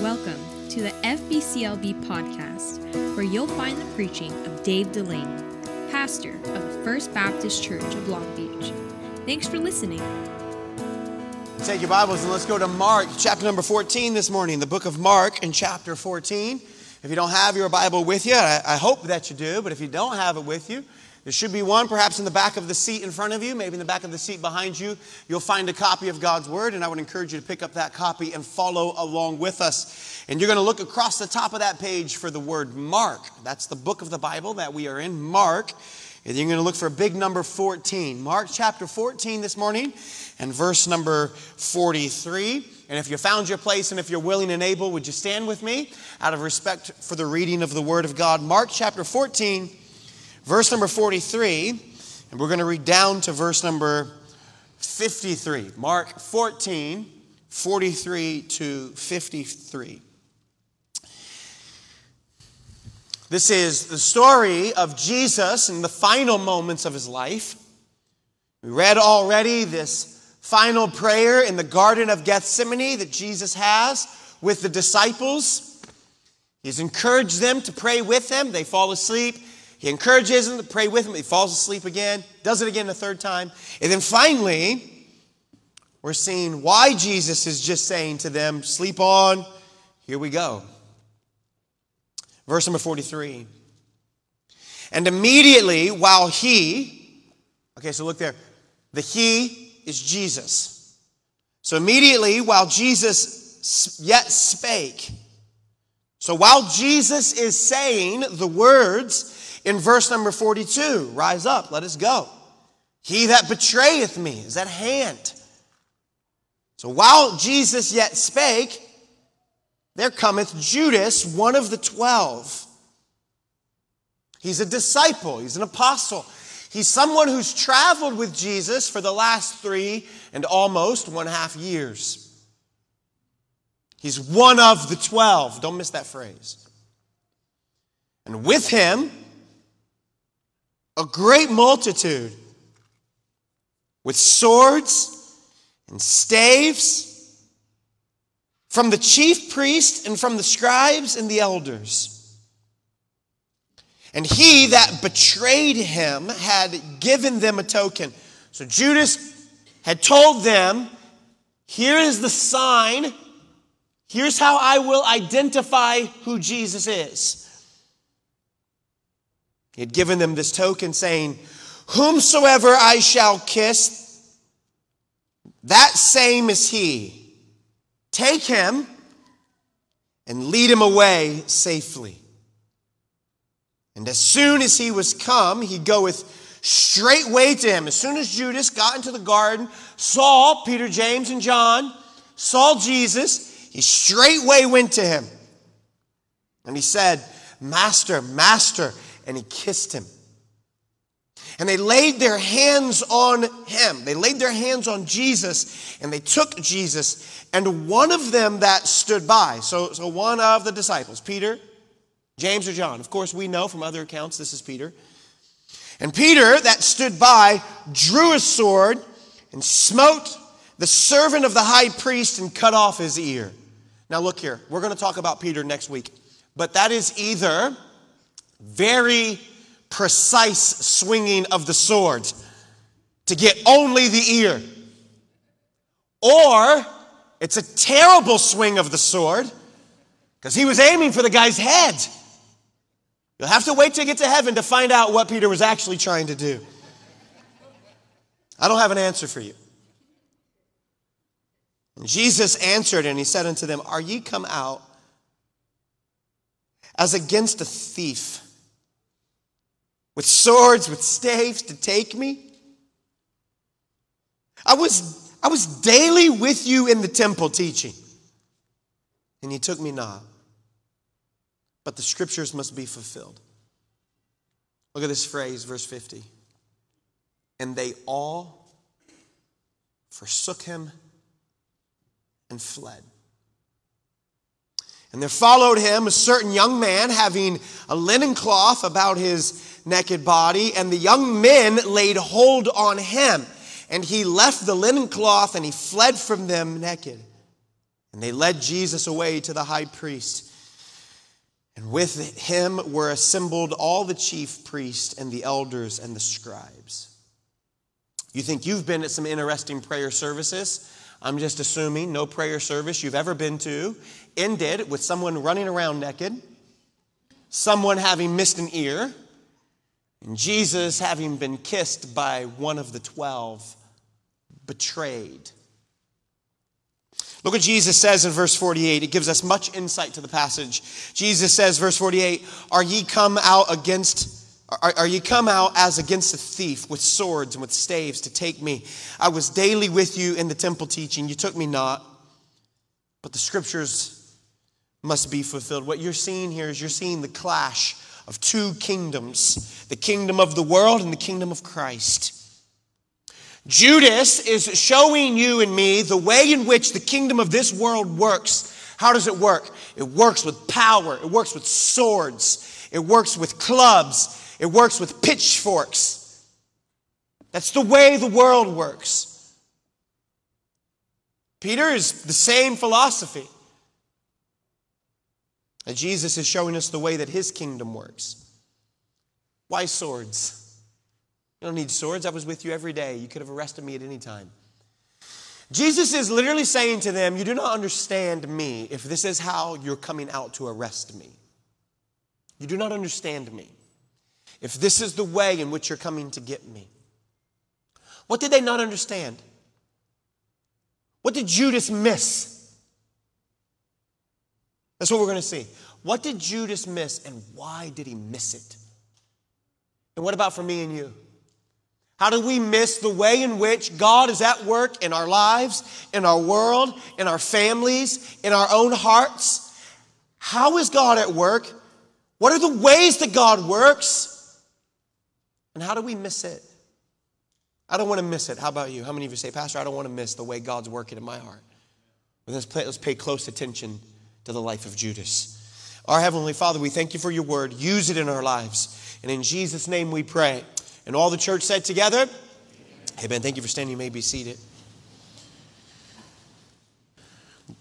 Welcome to the FBCLB podcast, where you'll find the preaching of Dave Delaney, pastor of the First Baptist Church of Long Beach. Thanks for listening. Take your Bibles and let's go to Mark, chapter number 14 this morning, the book of Mark in chapter 14. If you don't have your Bible with you, I, I hope that you do, but if you don't have it with you, there should be one perhaps in the back of the seat in front of you, maybe in the back of the seat behind you. You'll find a copy of God's Word, and I would encourage you to pick up that copy and follow along with us. And you're going to look across the top of that page for the word Mark. That's the book of the Bible that we are in, Mark. And you're going to look for big number 14. Mark chapter 14 this morning and verse number 43. And if you found your place and if you're willing and able, would you stand with me out of respect for the reading of the Word of God? Mark chapter 14 verse number 43, and we're going to read down to verse number 53. Mark 14, 43 to 53. This is the story of Jesus in the final moments of his life. We read already this final prayer in the Garden of Gethsemane that Jesus has with the disciples. He's encouraged them to pray with him. They fall asleep. He encourages them to pray with him. He falls asleep again, does it again the third time. And then finally, we're seeing why Jesus is just saying to them, Sleep on. Here we go. Verse number 43. And immediately, while he, okay, so look there, the he is Jesus. So immediately, while Jesus yet spake, so while Jesus is saying the words, in verse number 42. Rise up, let us go. He that betrayeth me is at hand. So while Jesus yet spake, there cometh Judas, one of the twelve. He's a disciple, he's an apostle. He's someone who's traveled with Jesus for the last three and almost one half years. He's one of the twelve. Don't miss that phrase. And with him, a great multitude with swords and staves from the chief priest and from the scribes and the elders. And he that betrayed him had given them a token. So Judas had told them, Here is the sign. Here's how I will identify who Jesus is. He had given them this token saying, Whomsoever I shall kiss, that same is he. Take him and lead him away safely. And as soon as he was come, he goeth straightway to him. As soon as Judas got into the garden, saw Peter, James, and John, saw Jesus, he straightway went to him. And he said, Master, Master, and he kissed him. And they laid their hands on him. They laid their hands on Jesus and they took Jesus. And one of them that stood by, so, so one of the disciples, Peter, James, or John, of course, we know from other accounts this is Peter. And Peter, that stood by, drew a sword and smote the servant of the high priest and cut off his ear. Now, look here, we're going to talk about Peter next week. But that is either very precise swinging of the sword to get only the ear. Or it's a terrible swing of the sword because he was aiming for the guy's head. You'll have to wait till you get to heaven to find out what Peter was actually trying to do. I don't have an answer for you. And Jesus answered and he said unto them, Are ye come out as against a thief? With swords, with staves to take me? I was, I was daily with you in the temple teaching, and you took me not. But the scriptures must be fulfilled. Look at this phrase, verse 50. And they all forsook him and fled. And there followed him a certain young man having a linen cloth about his naked body, and the young men laid hold on him. And he left the linen cloth and he fled from them naked. And they led Jesus away to the high priest. And with him were assembled all the chief priests and the elders and the scribes. You think you've been at some interesting prayer services? I'm just assuming no prayer service you've ever been to ended with someone running around naked, someone having missed an ear, and Jesus having been kissed by one of the twelve, betrayed. Look what Jesus says in verse 48. It gives us much insight to the passage. Jesus says, verse 48, Are ye come out against are, are ye come out as against a thief with swords and with staves to take me? I was daily with you in the temple teaching. You took me not. But the scriptures must be fulfilled. What you're seeing here is you're seeing the clash of two kingdoms the kingdom of the world and the kingdom of Christ. Judas is showing you and me the way in which the kingdom of this world works. How does it work? It works with power, it works with swords, it works with clubs, it works with pitchforks. That's the way the world works. Peter is the same philosophy. And Jesus is showing us the way that his kingdom works. Why swords? You don't need swords. I was with you every day. You could have arrested me at any time. Jesus is literally saying to them, You do not understand me if this is how you're coming out to arrest me. You do not understand me if this is the way in which you're coming to get me. What did they not understand? What did Judas miss? That's what we're going to see. What did Judas miss and why did he miss it? And what about for me and you? How do we miss the way in which God is at work in our lives, in our world, in our families, in our own hearts? How is God at work? What are the ways that God works? And how do we miss it? I don't want to miss it. How about you? How many of you say, Pastor, I don't want to miss the way God's working in my heart? let's, pay, let's pay close attention to the life of Judas. Our Heavenly Father, we thank you for your word. Use it in our lives. And in Jesus' name we pray. And all the church said together, Amen. Thank you for standing. You may be seated.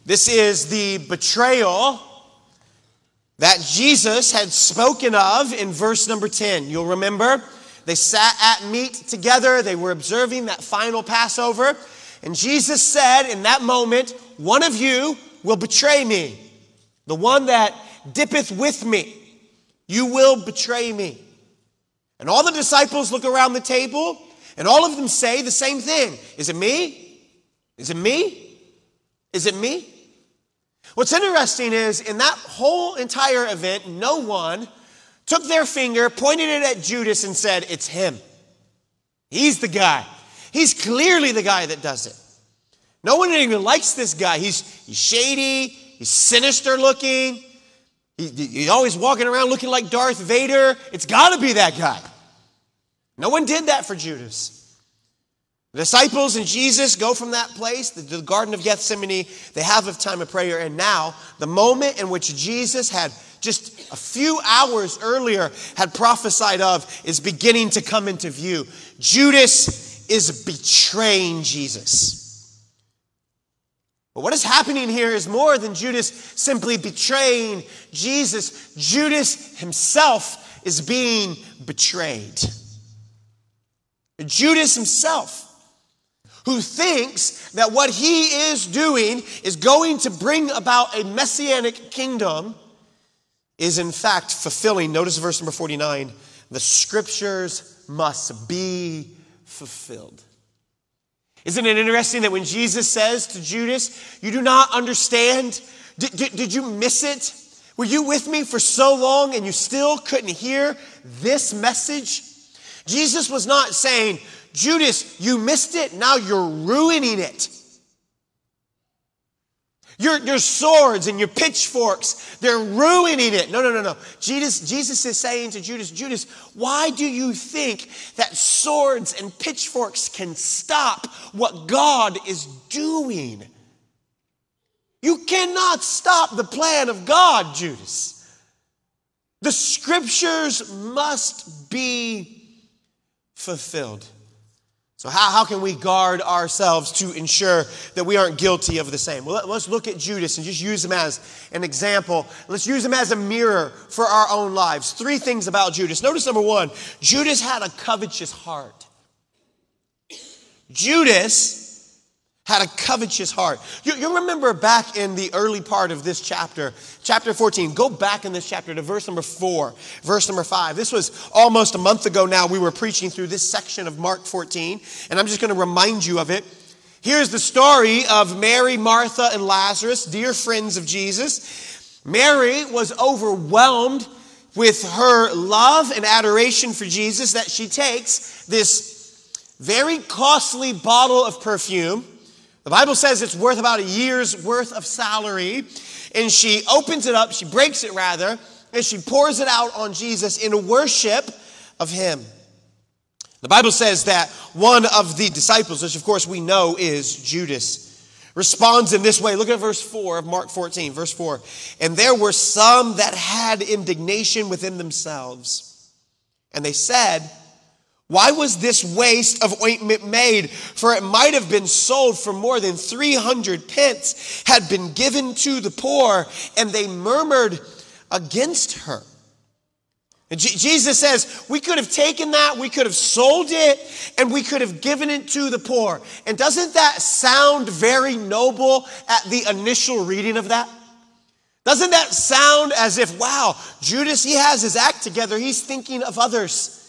This is the betrayal that Jesus had spoken of in verse number 10. You'll remember they sat at meat together, they were observing that final Passover. And Jesus said in that moment, One of you will betray me, the one that dippeth with me. You will betray me. And all the disciples look around the table, and all of them say the same thing Is it me? Is it me? Is it me? What's interesting is in that whole entire event, no one took their finger, pointed it at Judas, and said, It's him. He's the guy. He's clearly the guy that does it. No one even likes this guy. He's, he's shady, he's sinister looking, He's always walking around looking like Darth Vader. It's got to be that guy. No one did that for Judas. The disciples and Jesus go from that place, the, the Garden of Gethsemane. They have a time of prayer. And now, the moment in which Jesus had just a few hours earlier had prophesied of is beginning to come into view. Judas is betraying Jesus. But what is happening here is more than Judas simply betraying Jesus. Judas himself is being betrayed. Judas himself, who thinks that what he is doing is going to bring about a messianic kingdom, is in fact fulfilling. Notice verse number 49 the scriptures must be fulfilled. Isn't it interesting that when Jesus says to Judas, You do not understand? Did, did, did, you miss it? Were you with me for so long and you still couldn't hear this message? Jesus was not saying, Judas, you missed it, now you're ruining it. Your, your swords and your pitchforks, they're ruining it. No, no, no, no. Jesus, Jesus is saying to Judas, Judas, why do you think that swords and pitchforks can stop what God is doing? You cannot stop the plan of God, Judas. The scriptures must be fulfilled. So, how, how can we guard ourselves to ensure that we aren't guilty of the same? Well, let, us look at Judas and just use him as an example. Let's use him as a mirror for our own lives. Three things about Judas. Notice number one Judas had a covetous heart. Judas had a covetous heart. You, you, remember back in the early part of this chapter, chapter 14, go back in this chapter to verse number 4, verse number 5. This was almost a month ago now. We were preaching through this section of Mark 14, and I'm just going to remind you of it. Here's the story of Mary, Martha, and Lazarus, dear friends of Jesus. Mary was overwhelmed with her love and adoration for Jesus that she takes this very costly bottle of perfume the Bible says it's worth about a year's worth of salary. And she opens it up, she breaks it rather, and she pours it out on Jesus in worship of him. The Bible says that one of the disciples, which of course we know is Judas, responds in this way. Look at verse 4 of Mark 14, verse 4. And there were some that had indignation within themselves. And they said, why was this waste of ointment made? For it might have been sold for more than 300 pence, had been given to the poor, and they murmured against her. And Jesus says, we could have taken that, we could have sold it, and we could have given it to the poor. And doesn't that sound very noble at the initial reading of that? Doesn't that sound as if, wow, Judas, he has his act together, he's thinking of others.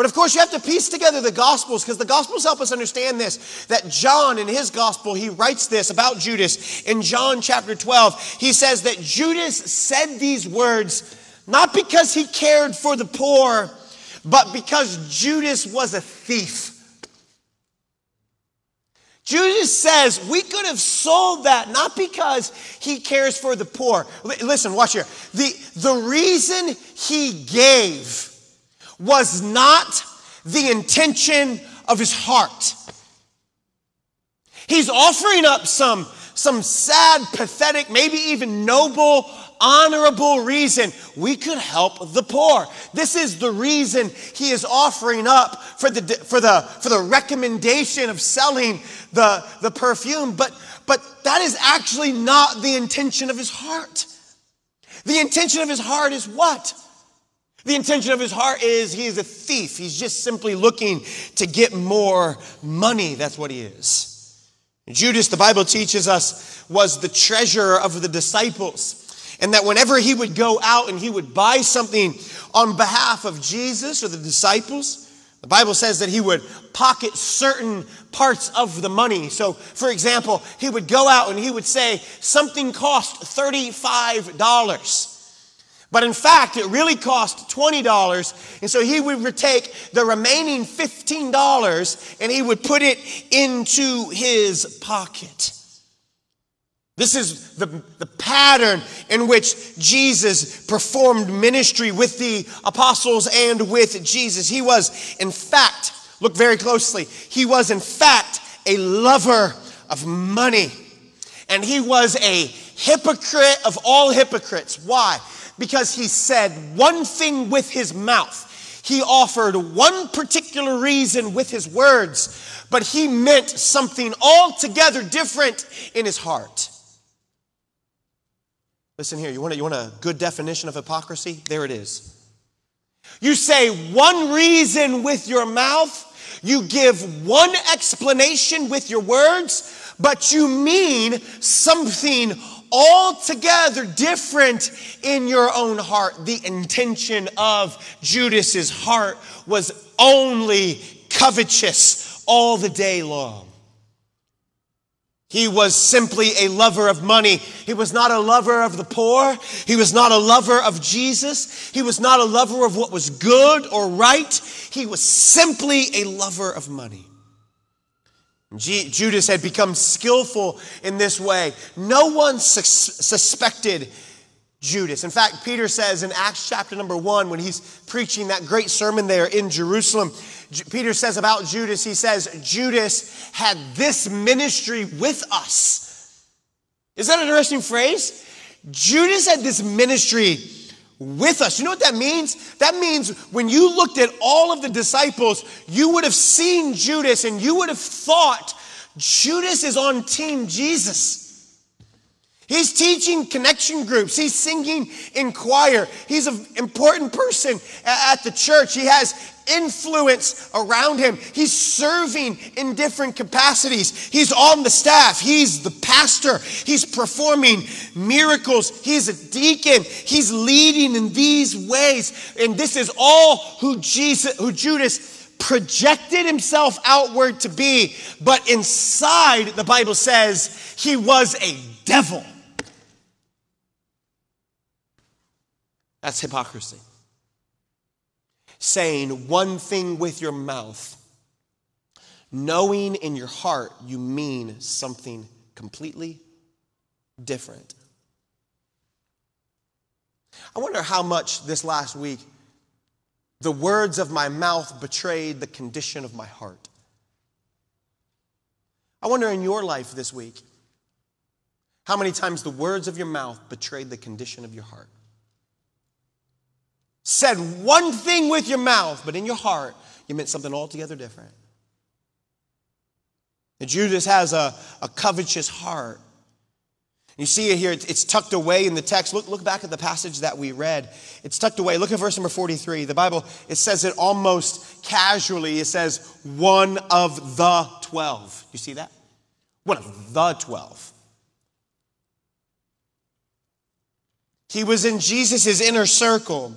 But of course, you have to piece together the Gospels because the Gospels help us understand this. That John, in his Gospel, he writes this about Judas. In John chapter 12, he says that Judas said these words not because he cared for the poor, but because Judas was a thief. Judas says we could have sold that not because he cares for the poor. Listen, watch here. The, the reason he gave was not the intention of his heart. He's offering up some, some sad, pathetic, maybe even noble, honorable reason we could help the poor. This is the reason he is offering up for the, for the, for the recommendation of selling the, the perfume. But, but that is actually not the intention of his heart. The intention of his heart is what? The intention of his heart is he is a thief. He's just simply looking to get more money. That's what he is. Judas, the Bible teaches us, was the treasurer of the disciples. And that whenever he would go out and he would buy something on behalf of Jesus or the disciples, the Bible says that he would pocket certain parts of the money. So, for example, he would go out and he would say, something cost $35. But in fact, it really cost $20. And so he would take the remaining $15 and he would put it into his pocket. This is the, the pattern in which Jesus performed ministry with the apostles and with Jesus. He was, in fact, look very closely, he was, in fact, a lover of money. And he was a hypocrite of all hypocrites. Why? Because he said one thing with his mouth. He offered one particular reason with his words, but he meant something altogether different in his heart. Listen here, you want, a, you want a good definition of hypocrisy? There it is. You say one reason with your mouth, you give one explanation with your words, but you mean something altogether different in your own heart. The intention of Judas's heart was only covetous all the day long. He was simply a lover of money. He was not a lover of the poor. He was not a lover of Jesus. He was not a lover of what was good or right. He was simply a lover of money. Judas had become skillful in this way. No one sus- suspected Judas. In fact, Peter says in Acts chapter number one, when he's preaching that great sermon there in Jerusalem, Peter says about Judas, he says, Judas had this ministry with us. Is that an interesting phrase? Judas had this ministry with us. You know what that means? That means when you looked at all of the disciples, you would have seen Judas and you would have thought Judas is on team Jesus. He's teaching connection groups. He's singing in choir. He's an important person at the church. He has influence around him. He's serving in different capacities. He's on the staff. He's the pastor. He's performing miracles. He's a deacon. He's leading in these ways. And this is all who Jesus, who Judas projected himself outward to be. But inside, the Bible says he was a devil. That's hypocrisy. Saying one thing with your mouth, knowing in your heart you mean something completely different. I wonder how much this last week the words of my mouth betrayed the condition of my heart. I wonder in your life this week how many times the words of your mouth betrayed the condition of your heart said one thing with your mouth, but in your heart, you meant something altogether different. And Judas has a, a covetous heart. You see it here, it's tucked away in the text. Look, look back at the passage that we read. It's tucked away. Look at verse number 43. The Bible, it says it almost casually. It says, one of the 12. You see that? One of the 12. He was in Jesus' inner circle.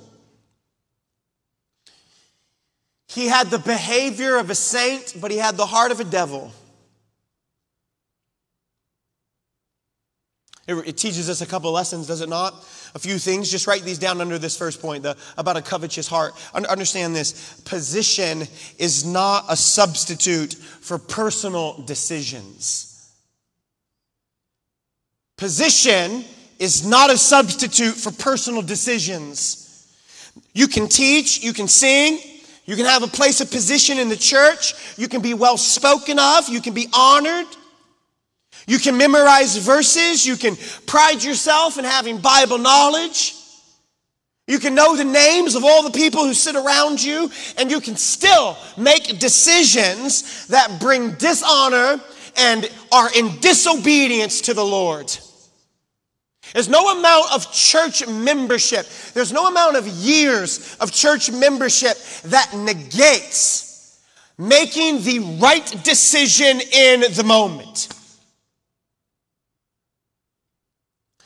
He had the behavior of a saint, but he had the heart of a devil. It, teaches us a couple lessons, does it not? A few things. Just write these down under this first point the, about a covetous heart. Understand this position is not a substitute for personal decisions. Position is not a substitute for personal decisions. You can teach, you can sing, you can have a place of position in the church. You can be well spoken of. You can be honored. You can memorize verses. You can pride yourself in having Bible knowledge. You can know the names of all the people who sit around you, and you can still make decisions that bring dishonor and are in disobedience to the Lord. There's no amount of church membership, there's no amount of years of church membership that negates making the right decision in the moment.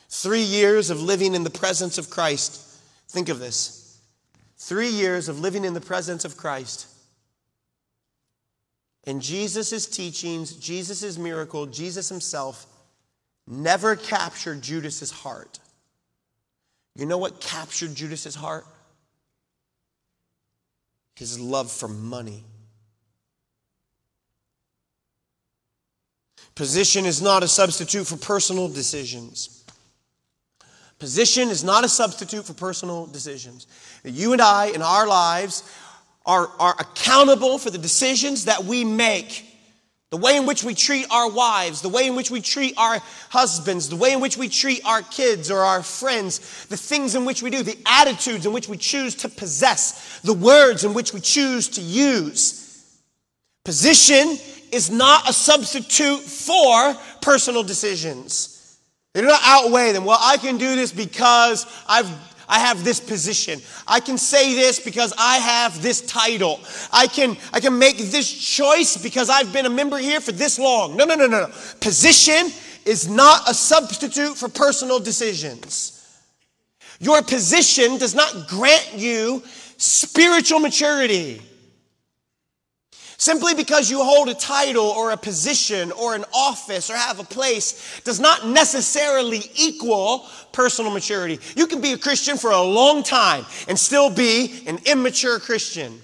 Three years of living in the presence of Christ. Think of this. Three years of living in the presence of Christ. And Jesus' teachings, Jesus' miracle, Jesus himself never captured Judas's heart. You know what captured Judas's heart? His love for money. Position is not a substitute for personal decisions. Position is not a substitute for personal decisions. You and I, in our lives, are, are accountable for the decisions that we make the way in which we treat our wives, the way in which we treat our husbands, the way in which we treat our kids or our friends, the things in which we do, the attitudes in which we choose to possess, the words in which we choose to use. Position is not a substitute for personal decisions. They do not outweigh them. Well, I can do this because I've I have this position. I can say this because I have this title. I can, I can make this choice because I've been a member here for this long. No, no, no, no, no. Position is not a substitute for personal decisions. Your position does not grant you spiritual maturity. Simply because you hold a title or a position or an office or have a place does not necessarily equal personal maturity. You can be a Christian for a long time and still be an immature Christian.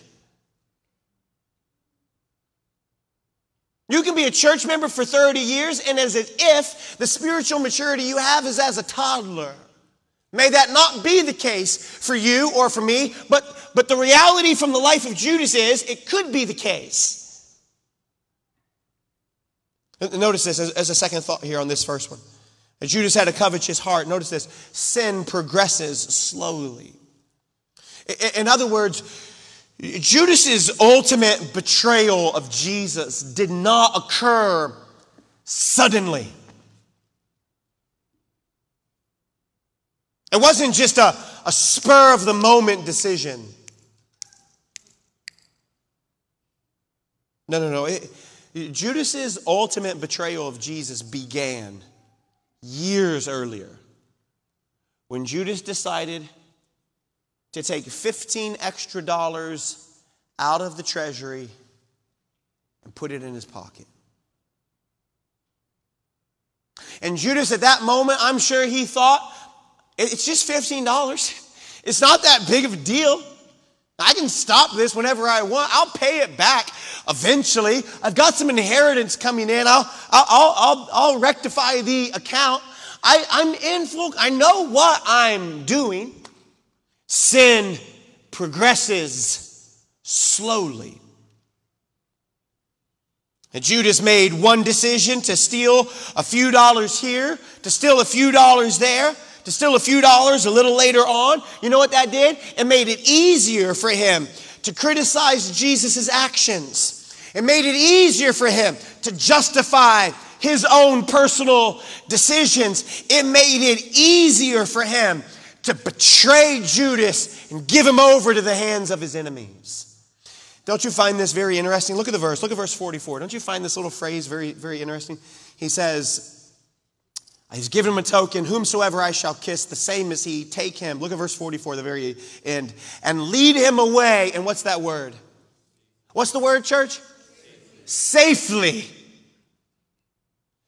You can be a church member for 30 years and as if the spiritual maturity you have is as a toddler. May that not be the case for you or for me, but, but the reality from the life of Judas is it could be the case. Notice this as, a second thought here on this first one. Judas had a covetous heart. Notice this sin progresses slowly. In other words, Judas's ultimate betrayal of Jesus did not occur suddenly. It wasn't just a, a spur of the moment decision. No, no, no. It, Judas's ultimate betrayal of Jesus began years earlier when Judas decided to take 15 extra dollars out of the treasury and put it in his pocket. And Judas, at that moment, I'm sure he thought, it's just $15. It's not that big of a deal. I can stop this whenever I want. I'll pay it back eventually. I've got some inheritance coming in. I'll, I'll, I'll, I'll rectify the account. I, I'm in full, I know what I'm doing. Sin progresses slowly. And Judas made one decision to steal a few dollars here, to steal a few dollars there, to steal a few dollars a little later on. You know what that did? It made it easier for him to criticize Jesus' actions. It made it easier for him to justify his own personal decisions. It made it easier for him to betray Judas and give him over to the hands of his enemies. Don't you find this very interesting? Look at the verse. Look at verse 44. Don't you find this little phrase very, very interesting? He says, He's given him a token, whomsoever I shall kiss, the same as he, take him. Look at verse 44, the very end. And lead him away. And what's that word? What's the word, church? Safely.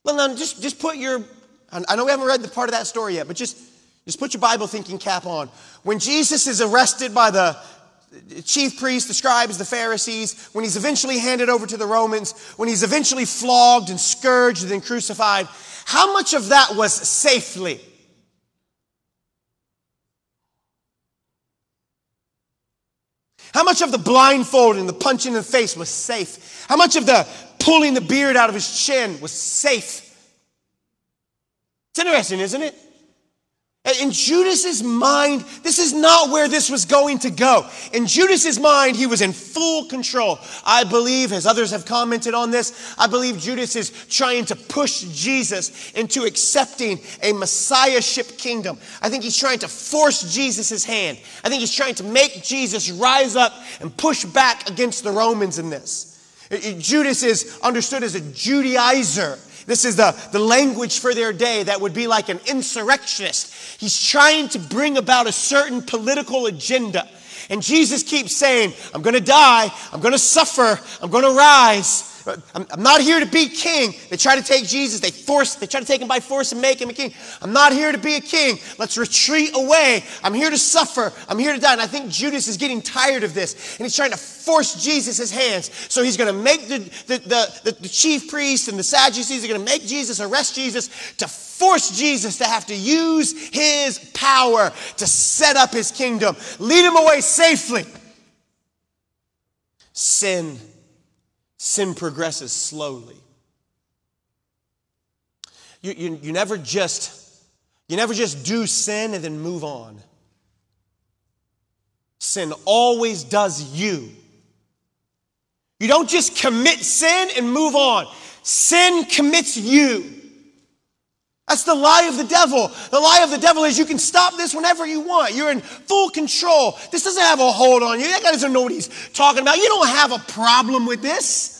Well, now just, just put your, I know we haven't read the part of that story yet, but just, just put your Bible thinking cap on. When Jesus is arrested by the chief priests, the scribes, the Pharisees, when he's eventually handed over to the Romans, when he's eventually flogged and scourged and then crucified, how much of that was safely? How much of the blindfold and the punch in the face was safe? How much of the pulling the beard out of his chin was safe? It's interesting, isn't it? In Judas's mind, this is not where this was going to go. In Judas's mind, he was in full control. I believe, as others have commented on this, I believe Judas is trying to push Jesus into accepting a messiahship kingdom. I think he's trying to force Jesus' hand. I think he's trying to make Jesus rise up and push back against the Romans in this. Judas is understood as a Judaizer. This is the, the language for their day that would be like an insurrectionist. He's trying to bring about a certain political agenda. And Jesus keeps saying, I'm going to die, I'm going to suffer, I'm going to rise. I'm, I'm, not here to be king. They try to take Jesus, they force, they try to take him by force and make him a king. I'm not here to be a king. Let's retreat away. I'm here to suffer. I'm here to die. And I think Judas is getting tired of this. And he's trying to force Jesus' hands. So he's going to make the, the, the, the, chief priests and the Sadducees are going to make Jesus, arrest Jesus to force Jesus to have to use his power to set up his kingdom, lead him away safely. Sin sin progresses slowly. You, you, you never just you never just do sin and then move on. Sin always does you. You don't just commit sin and move on. Sin commits you. That's the lie of the devil. The lie of the devil is you can stop this whenever you want. You're in full control. This doesn't have a hold on you. That guy doesn't know what he's talking about. You don't have a problem with this.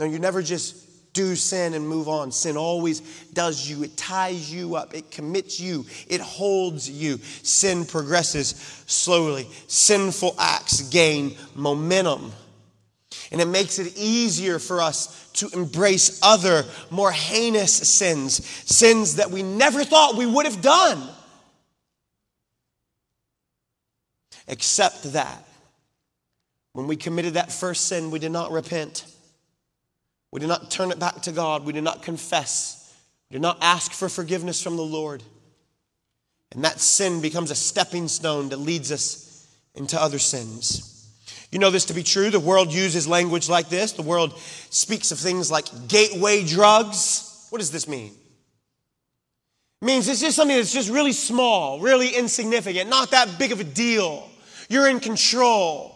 No, you never just do sin and move on. Sin always does you, it ties you up, it commits you, it holds you. Sin progresses slowly. Sinful acts gain momentum. And it makes it easier for us to embrace other, more heinous sins, sins that we never thought we would have done. Except that when we committed that first sin, we did not repent. We did not turn it back to God. We did not confess. We did not ask for forgiveness from the Lord. And that sin becomes a stepping stone that leads us into other sins. You know this to be true. The world uses language like this. The world speaks of things like gateway drugs. What does this mean? means it's just something that's just really small, really insignificant, not that big of a deal. You're in control.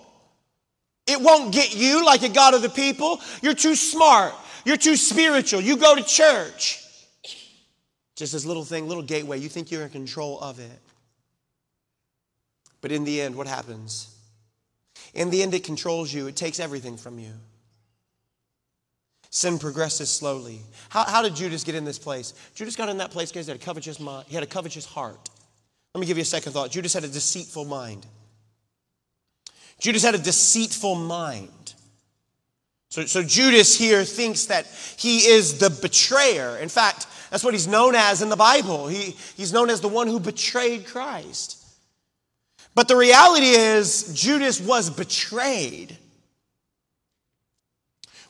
It won't get you like it got other people. You're too smart. You're too spiritual. You go to church. Just this little thing, little gateway, you think you're in control of it. But in the end, what happens? In the end, it controls you, it takes everything from you. Sin progresses slowly. How, how did Judas get in this place? Judas got in that place because he had a covetous mind. He had a covetous heart. Let me give you a second thought. Judas had a deceitful mind. Judas had a deceitful mind. So, so Judas here thinks that he is the betrayer. In fact, that's what he's known as in the Bible. He, he's known as the one who betrayed Christ. But the reality is, Judas was betrayed.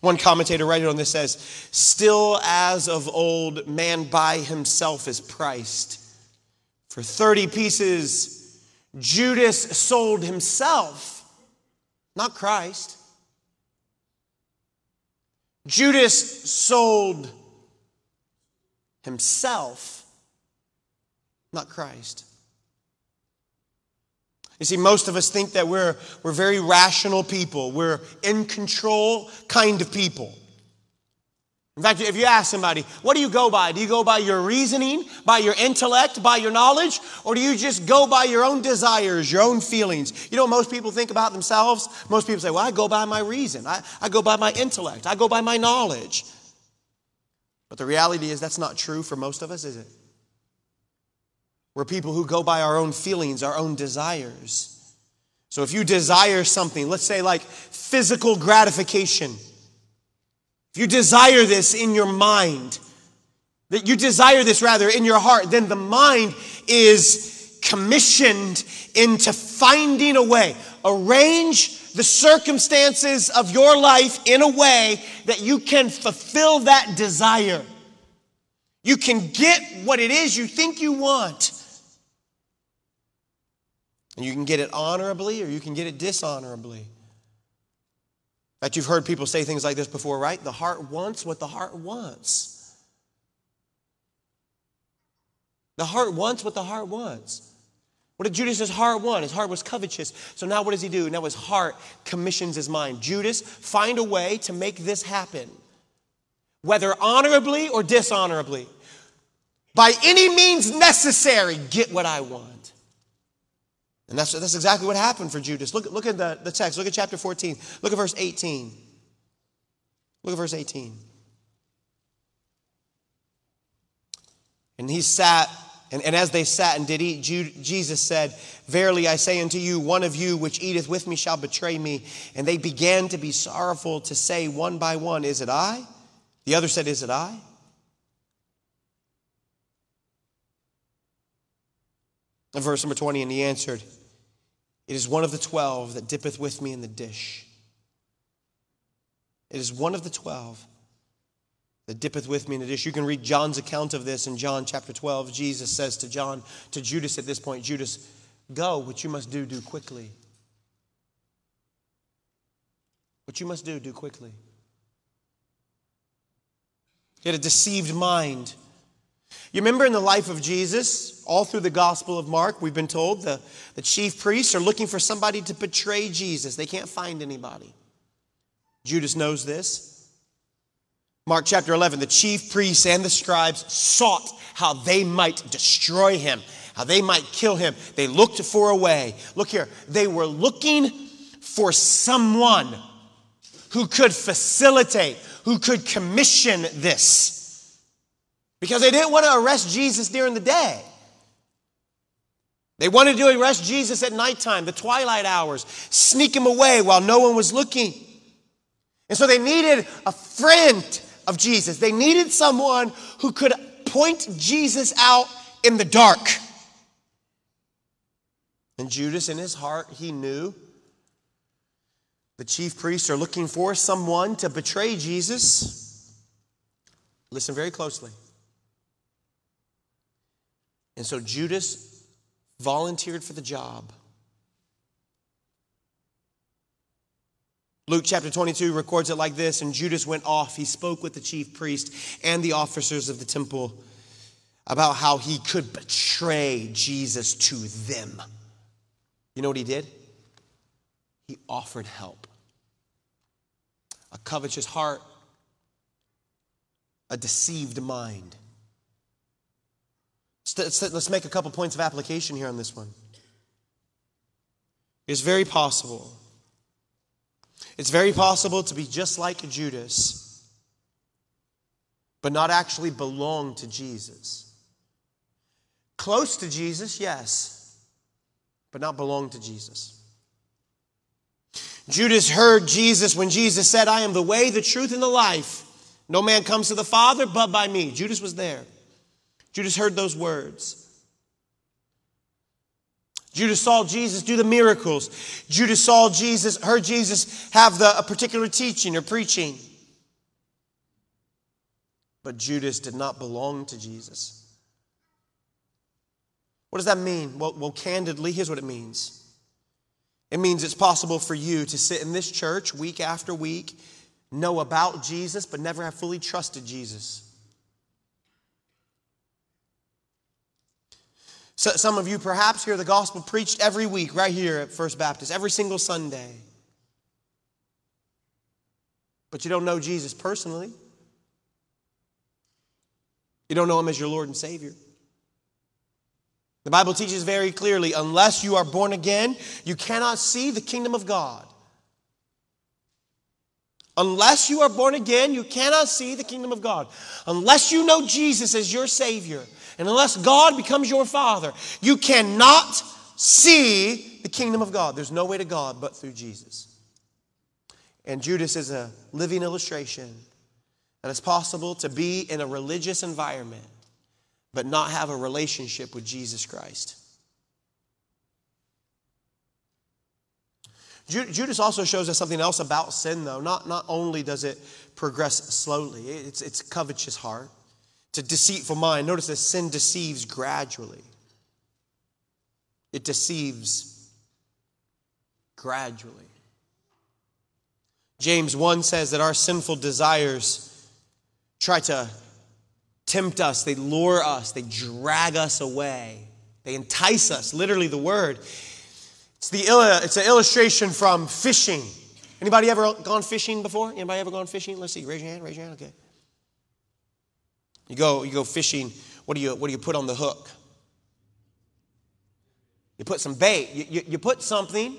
One commentator writing on this says, Still as of old, man by himself is priced. For 30 pieces, Judas sold himself, not Christ. Judas sold himself, not Christ. You see, most of us think that we're, we're very rational people. We're in control kind of people. In fact, if you ask somebody, what do you go by? Do you go by your reasoning, by your intellect, by your knowledge, or do you just go by your own desires, your own feelings? You know most people think about themselves? Most people say, well, I go by my reason, I, I go by my intellect, I go by my knowledge. But the reality is, that's not true for most of us, is it? We're people who go by our own feelings, our own desires. So if you desire something, let's say like physical gratification, if you desire this in your mind, that you desire this rather in your heart, then the mind is commissioned into finding a way. Arrange the circumstances of your life in a way that you can fulfill that desire. You can get what it is you think you want. And you can get it honorably or you can get it dishonorably. That you've heard people say things like this before, right? The heart wants what the heart wants. The heart wants what the heart wants. What did Judas's heart want? His heart was covetous. So now what does he do? Now his heart commissions his mind. Judas, find a way to make this happen, whether honorably or dishonorably. By any means necessary, get what I want. And that's, that's exactly what happened for Judas. Look, look at the, the text. Look at chapter 14. Look at verse 18. Look at verse 18. And he sat, and, and as they sat and did eat, Jesus said, Verily I say unto you, one of you which eateth with me shall betray me. And they began to be sorrowful to say one by one, Is it I? The other said, Is it I? And verse number 20, and he answered, It is one of the twelve that dippeth with me in the dish. It is one of the twelve that dippeth with me in the dish. You can read John's account of this in John chapter 12. Jesus says to John, to Judas at this point, Judas, go, what you must do, do quickly. What you must do, do quickly. He had a deceived mind. You remember in the life of Jesus, all through the Gospel of Mark, we've been told the, the chief priests are looking for somebody to betray Jesus. They can't find anybody. Judas knows this. Mark chapter 11, the chief priests and the scribes sought how they might destroy him, how they might kill him. They looked for a way. Look here, they were looking for someone who could facilitate, who could commission this because they didn't want to arrest Jesus during the day. They wanted to arrest Jesus at nighttime, the twilight hours, sneak him away while no one was looking. And so they needed a friend of Jesus. They needed someone who could point Jesus out in the dark. And Judas, in his heart, he knew the chief priests are looking for someone to betray Jesus. Listen very closely. And so Judas volunteered for the job. Luke chapter 22 records it like this And Judas went off. He spoke with the chief priest and the officers of the temple. about how he could betray Jesus to them. You know what he did? He offered help. A covetous heart, a deceived mind. Let's make a couple points of application here on this one. It's very possible. It's very possible to be just like Judas, but not actually belong to Jesus. Close to Jesus, yes, but not belong to Jesus. Judas heard Jesus when Jesus said, I am the way, the truth, and the life. No man comes to the Father but by me. Judas was there. Judas heard those words. Judas saw Jesus do the miracles. Judas saw Jesus, heard Jesus have the, a particular teaching or preaching. But Judas did not belong to Jesus. What does that mean? Well, well, candidly, here's what it means it means it's possible for you to sit in this church week after week, know about Jesus, but never have fully trusted Jesus. So, some of you perhaps hear the gospel preached every week right here at First Baptist, every single Sunday. But you don't know Jesus personally. You don't know him as your Lord and Savior. The Bible teaches very clearly unless you are born again, you cannot see the kingdom of God. Unless you are born again, you cannot see the kingdom of God. Unless you know Jesus as your Savior, and unless God becomes your Father, you cannot see the kingdom of God. There's no way to God but through Jesus. And Judas is a living illustration that it's possible to be in a religious environment but not have a relationship with Jesus Christ. Judas also shows us something else about sin, though. Not, not only does it progress slowly, it's, it's covetous heart, a deceitful mind. Notice that sin deceives gradually, it deceives gradually. James 1 says that our sinful desires try to tempt us, they lure us, they drag us away, they entice us. Literally, the word. It's, the, it's an illustration from fishing. Anybody ever gone fishing before? Anybody ever gone fishing? Let's see. Raise your hand. Raise your hand. Okay. You go. You go fishing. What do you What do you put on the hook? You put some bait. You, you, you put something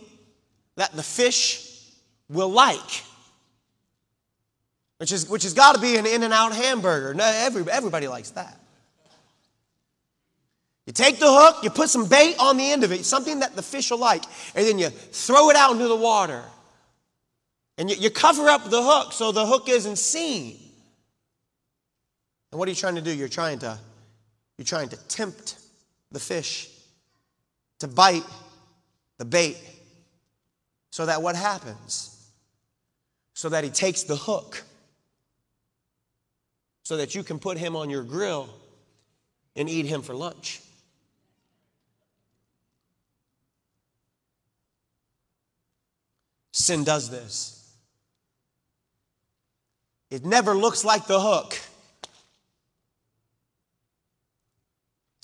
that the fish will like which, is, which has got to be an In-N-Out hamburger. No, every, everybody likes that. You take the hook, you put some bait on the end of it, something that the fish will like, and then you throw it out into the water. And you, you cover up the hook so the hook isn't seen. And what are you trying to do? You're trying to, you're trying to tempt the fish to bite the bait. So that what happens? So that he takes the hook so that you can put him on your grill and eat him for lunch. Sin does this. It never looks like the hook.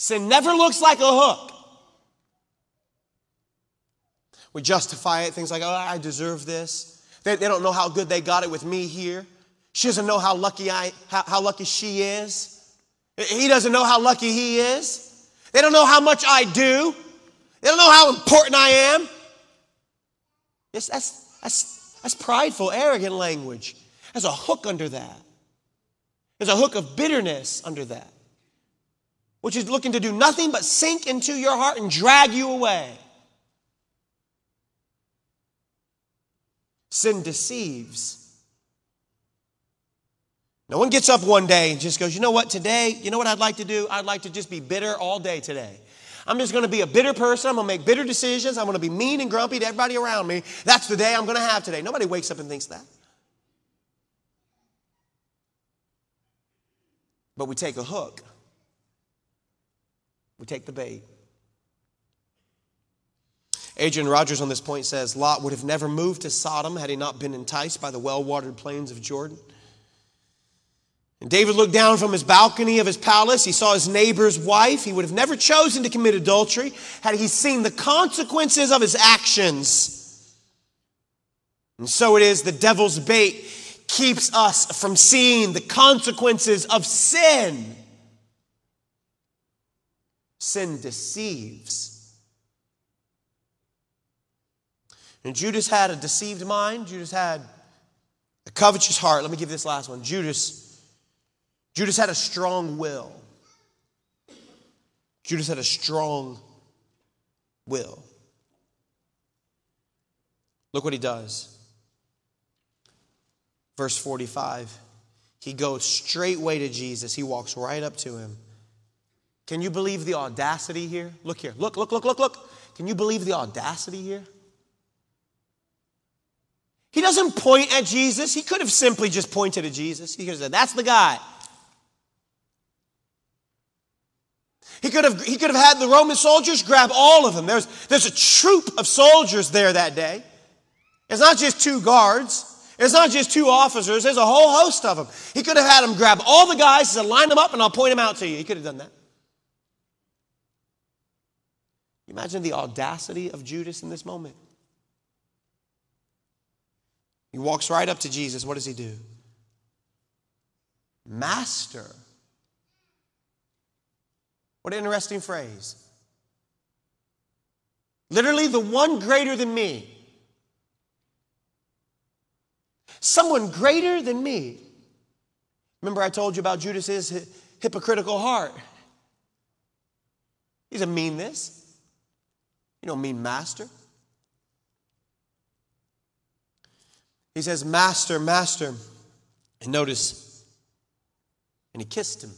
Sin never looks like a hook. We justify it, things like, oh, I deserve this. They, they don't know how good they got it with me here. She doesn't know how lucky I how, how lucky she is. He doesn't know how lucky he is. They don't know how much I do. They don't know how important I am. It's, that's, that's, that's prideful, arrogant language. There's a hook under that. There's a hook of bitterness under that, which is looking to do nothing but sink into your heart and drag you away. Sin deceives. No one gets up one day and just goes, you know what, today, you know what I'd like to do? I'd like to just be bitter all day today. I'm just going to be a bitter person. I'm going to make bitter decisions. I'm going to be mean and grumpy to everybody around me. That's the day I'm going to have today. Nobody wakes up and thinks that. But we take a hook, we take the bait. Adrian Rogers on this point says Lot would have never moved to Sodom had he not been enticed by the well watered plains of Jordan. And David looked down from his balcony of his palace. He saw his neighbor's wife. He would have never chosen to commit adultery had he seen the consequences of his actions. And so it is the devil's bait keeps us from seeing the consequences of sin. Sin deceives. And Judas had a deceived mind. Judas had a covetous heart. Let me give you this last one. Judas Judas had a strong will. Judas had a strong will. Look what he does. Verse 45. He goes straightway to Jesus. He walks right up to him. Can you believe the audacity here? Look here. Look, look, look, look, look. Can you believe the audacity here? He doesn't point at Jesus. He could have simply just pointed at Jesus. He could have said, That's the guy. He could have, he could have had the Roman soldiers grab all of them. There's, there's a troop of soldiers there that day. It's not just two guards. It's not just two officers. There's a whole host of them. He could have had them grab all the guys and line them up and I'll point them out to you. He could have done that. Imagine the audacity of Judas in this moment. He walks right up to Jesus. What does he do? Master. What an interesting phrase. Literally, the one greater than me. Someone greater than me. Remember, I told you about Judas's hypocritical heart. He doesn't mean this. You don't mean master. He says, Master, Master. And notice, and he kissed him.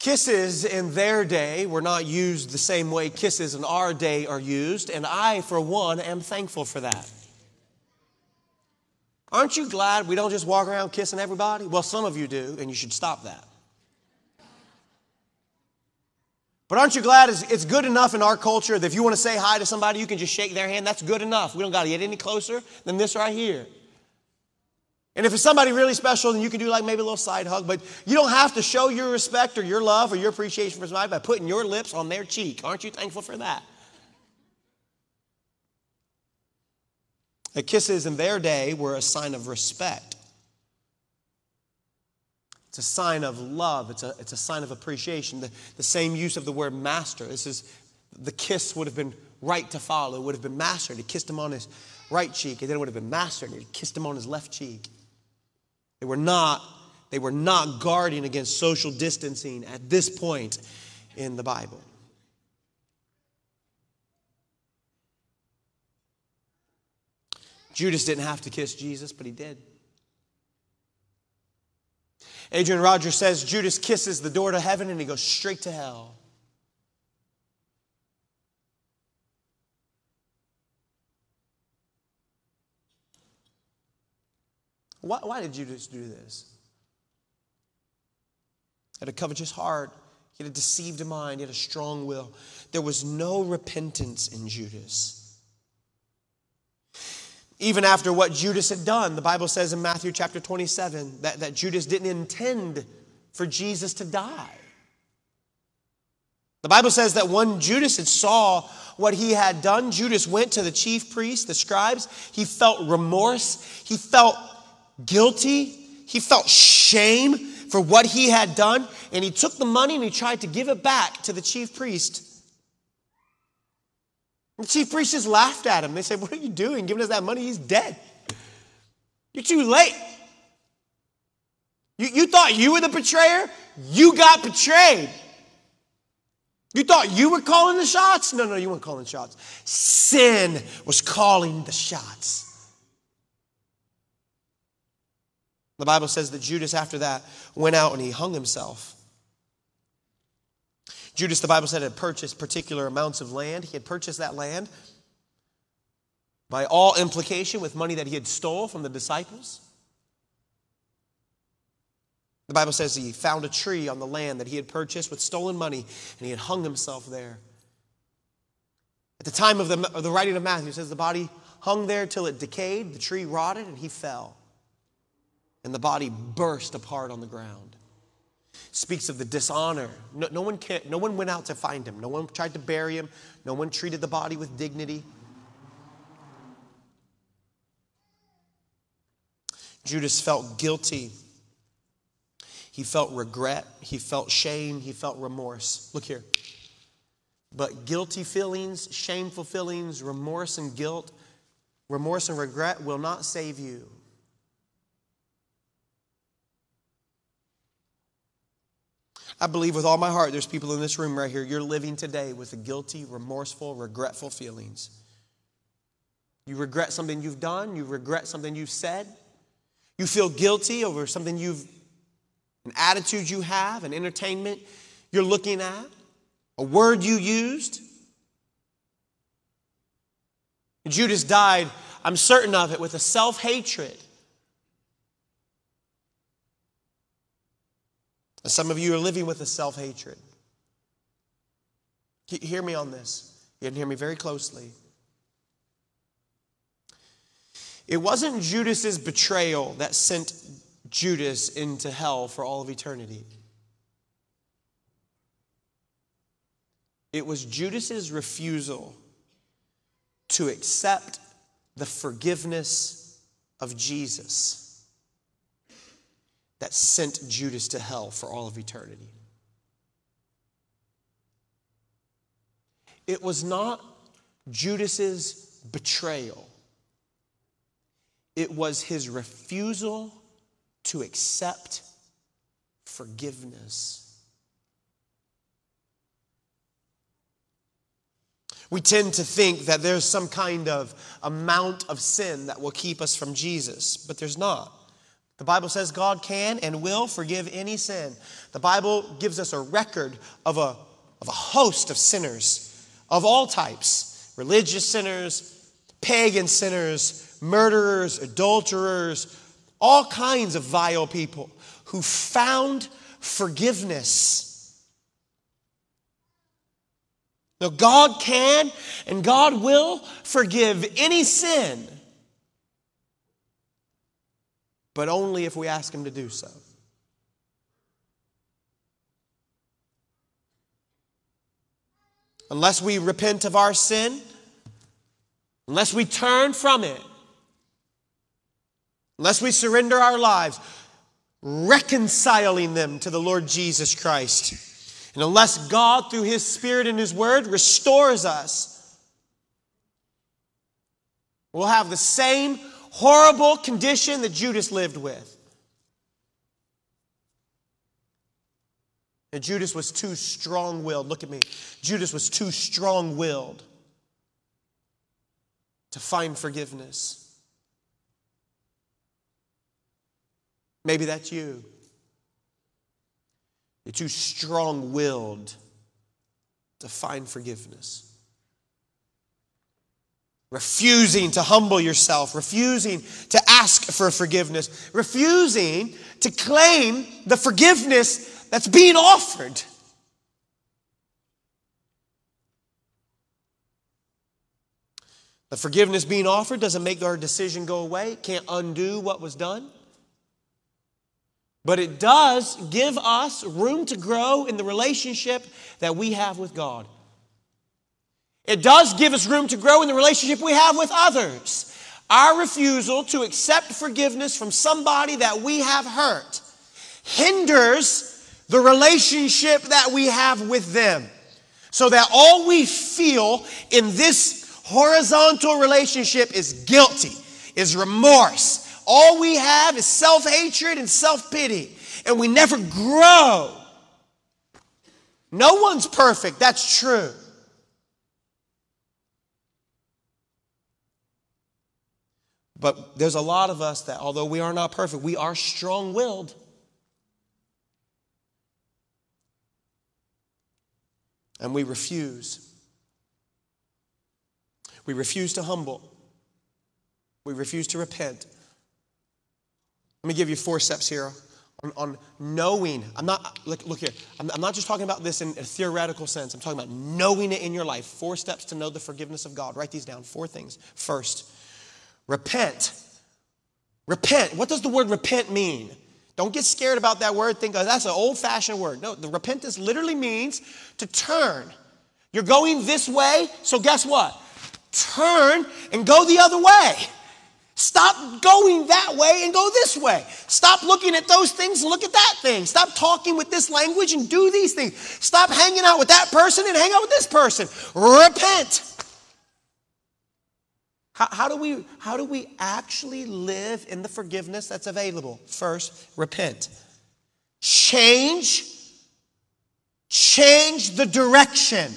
Kisses in their day were not used the same way kisses in our day are used, and I, for one, am thankful for that. Aren't you glad we don't just walk around kissing everybody? Well, some of you do, and you should stop that. But aren't you glad it's, good enough in our culture that if you want to say hi to somebody, you can just shake their hand? That's good enough. We don't got to get any closer than this right here. And if it's somebody really special, then you can do like maybe a little side hug, but you don't have to show your respect or your love or your appreciation for somebody by putting your lips on their cheek. Aren't you thankful for that? The kisses in their day were a sign of respect. A sign of love. It's a, it's a sign of appreciation. The, the same use of the word master. This is the kiss would have been right to follow. It would have been master. He kissed him on his right cheek, and then it would have been master, and he kissed him on his left cheek. They were not, they were not guarding against social distancing at this point in the Bible. Judas didn't have to kiss Jesus, but he did. Adrian Rogers says Judas kisses the door to heaven and he goes straight to hell. Why, why did Judas do this? He had a covetous heart. He had a deceived mind. He had a strong will. There was no repentance in Judas. Even after what Judas had done, the Bible says in Matthew chapter 27 that, that Judas didn't intend for Jesus to die. The Bible says that when Judas had saw what he had done, Judas went to the chief priests, the scribes. He felt remorse. He felt guilty. He felt shame for what he had done. And he took the money and he tried to give it back to the chief priest. The chief priests just laughed at him. They said, What are you doing giving us that money? He's dead. You're too late. You, you thought you were the betrayer? You got betrayed. You thought you were calling the shots? No, no, you weren't calling shots. Sin was calling the shots. The Bible says that Judas, after that, went out and he hung himself. Judas, the Bible said, had purchased particular amounts of land. He had purchased that land by all implication with money that he had stole from the disciples. The Bible says he found a tree on the land that he had purchased with stolen money and he had hung himself there. At the time of the, of the writing of Matthew, says the body hung there till it decayed, the tree rotted, and he fell. and the body burst apart on the ground. Speaks of the dishonor. No, no, one no one went out to find him. No one tried to bury him. No one treated the body with dignity. Judas felt guilty. He felt regret. He felt shame. He felt remorse. Look here. But guilty feelings, shameful feelings, remorse and guilt, remorse and regret will not save you. I believe with all my heart there's people in this room right here. You're living today with the guilty, remorseful, regretful feelings. You regret something you've done, you regret something you've said, you feel guilty over something you've, an attitude you have, an entertainment you're looking at, a word you used. Judas died, I'm certain of it, with a self hatred Some of you are living with a self hatred. Hear me on this. You didn't hear me very closely. It wasn't Judas's betrayal that sent Judas into hell for all of eternity. It was Judas's refusal to accept the forgiveness of Jesus that sent Judas to hell for all of eternity. It was not Judas's betrayal. It was his refusal to accept forgiveness. We tend to think that there's some kind of amount of sin that will keep us from Jesus, but there's not. The Bible says God can and will forgive any sin. The Bible gives us a record of a, of a host of sinners of all types religious sinners, pagan sinners, murderers, adulterers, all kinds of vile people who found forgiveness. Now, God can and God will forgive any sin but only if we ask Him to do so. Unless we repent of our sin, unless we turn from it, unless we surrender our lives, reconciling them to the Lord Jesus Christ, and unless God, through His Spirit and His Word, restores us, we'll have the same horrible condition that Judas lived with. And Judas was too strong willed. Look at me. Judas was too strong willed to find forgiveness. Maybe that's you. You're too strong willed to find forgiveness refusing to humble yourself, refusing to ask for forgiveness, refusing to claim the forgiveness that's being offered. The forgiveness being offered doesn't make our decision go away, it can't undo what was done. But it does give us room to grow in the relationship that we have with God. It does give us room to grow in the relationship we have with others. Our refusal to accept forgiveness from somebody that we have hurt hinders the relationship that we have with them. So that all we feel in this horizontal relationship is guilty, is remorse. All we have is self hatred and self pity, and we never grow. No one's perfect, that's true. But there's a lot of us that, although we are not perfect, we are strong willed. And we refuse. We refuse to humble. We refuse to repent. Let me give you four steps here on, on knowing. I'm not, look, look here, I'm, I'm not just talking about this in a theoretical sense. I'm talking about knowing it in your life. Four steps to know the forgiveness of God. Write these down. Four things. First, Repent. Repent. What does the word repent mean? Don't get scared about that word. Think, oh, that's an old fashioned word. No, the repentance literally means to turn. You're going this way, so guess what? Turn and go the other way. Stop going that way and go this way. Stop looking at those things and look at that thing. Stop talking with this language and do these things. Stop hanging out with that person and hang out with this person. Repent. How, how, do we, how do we actually live in the forgiveness that's available? First, repent. Change, change the direction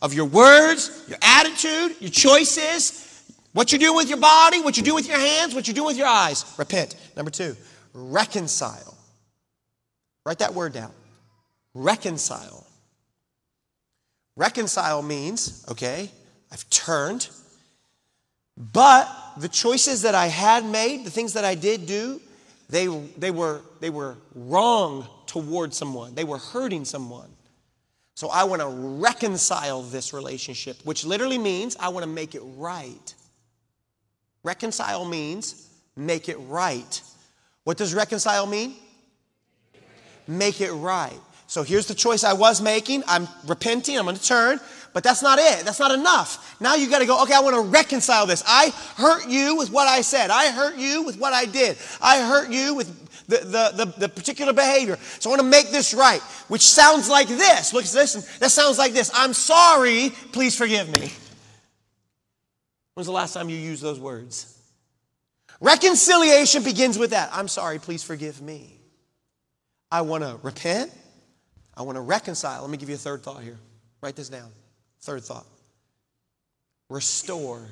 of your words, your attitude, your choices, what you do with your body, what you do with your hands, what you do with your eyes. Repent. Number two, reconcile. Write that word down. Reconcile. Reconcile means, okay, I've turned, but the choices that I had made, the things that I did do, they, they, were, they were wrong toward someone. They were hurting someone. So I want to reconcile this relationship, which literally means I want to make it right. Reconcile means make it right. What does reconcile mean? Make it right. So here's the choice I was making. I'm repenting. I'm going to turn. But that's not it. That's not enough. Now you got to go, okay, I want to reconcile this. I hurt you with what I said. I hurt you with what I did. I hurt you with the, the, the, the particular behavior. So I want to make this right, which sounds like this. Look, listen. That sounds like this. I'm sorry. Please forgive me. When's the last time you used those words? Reconciliation begins with that. I'm sorry, please forgive me. I want to repent. I want to reconcile. Let me give you a third thought here. Write this down. Third thought restore.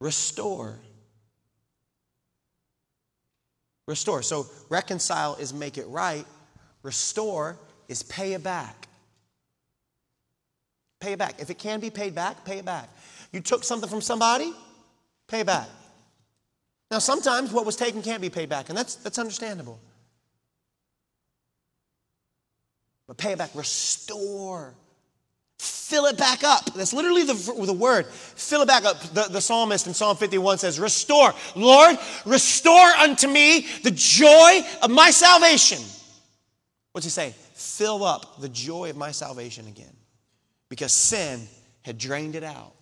Restore. Restore. So reconcile is make it right, restore is pay it back. Pay it back. If it can be paid back, pay it back. You took something from somebody, pay it back. Now, sometimes what was taken can't be paid back, and that's, that's understandable. But pay it back, restore. Fill it back up. That's literally the, the word. Fill it back up. The, the psalmist in Psalm 51 says, Restore. Lord, restore unto me the joy of my salvation. What's he say? Fill up the joy of my salvation again because sin had drained it out.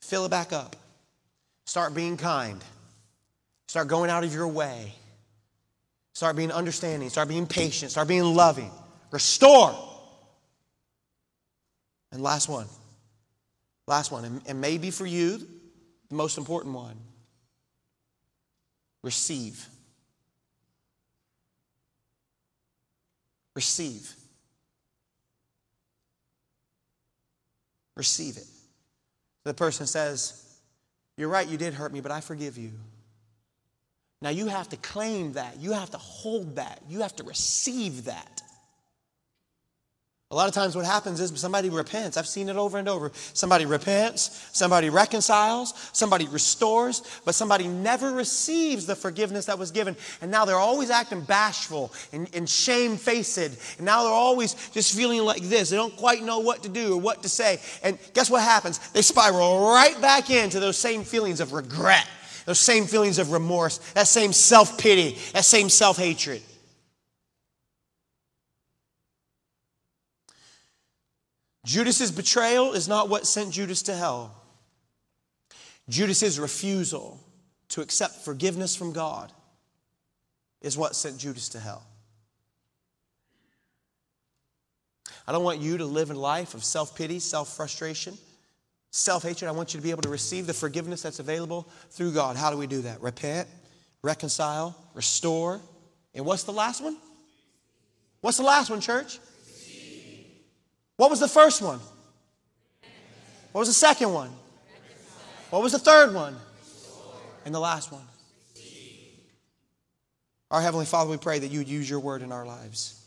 Fill it back up. Start being kind. Start going out of your way. Start being understanding. Start being patient. Start being loving. Restore. And last one. Last one. And maybe for you, the most important one receive. Receive. receive it. The person says, You're right, you did hurt me, but I forgive you. Now you have to claim that. You have to hold that. You have to receive that. A lot of times, what happens is somebody repents. I've seen it over and over. Somebody repents, somebody reconciles, somebody restores, but somebody never receives the forgiveness that was given. And now they're always acting bashful and, and shamefaced. And now they're always just feeling like this. They don't quite know what to do or what to say. And guess what happens? They spiral right back into those same feelings of regret, those same feelings of remorse, that same self pity, that same self hatred. Judas's betrayal is not what sent Judas to hell. Judas's refusal to accept forgiveness from God is what sent Judas to hell. I don't want you to live a life of self pity, self frustration, self hatred. I want you to be able to receive the forgiveness that's available through God. How do we do that? Repent, reconcile, restore. And what's the last one? What's the last one, church? What was the first one? What was the second one? What was the third one? And the last one? Our Heavenly Father, we pray that you would use your word in our lives.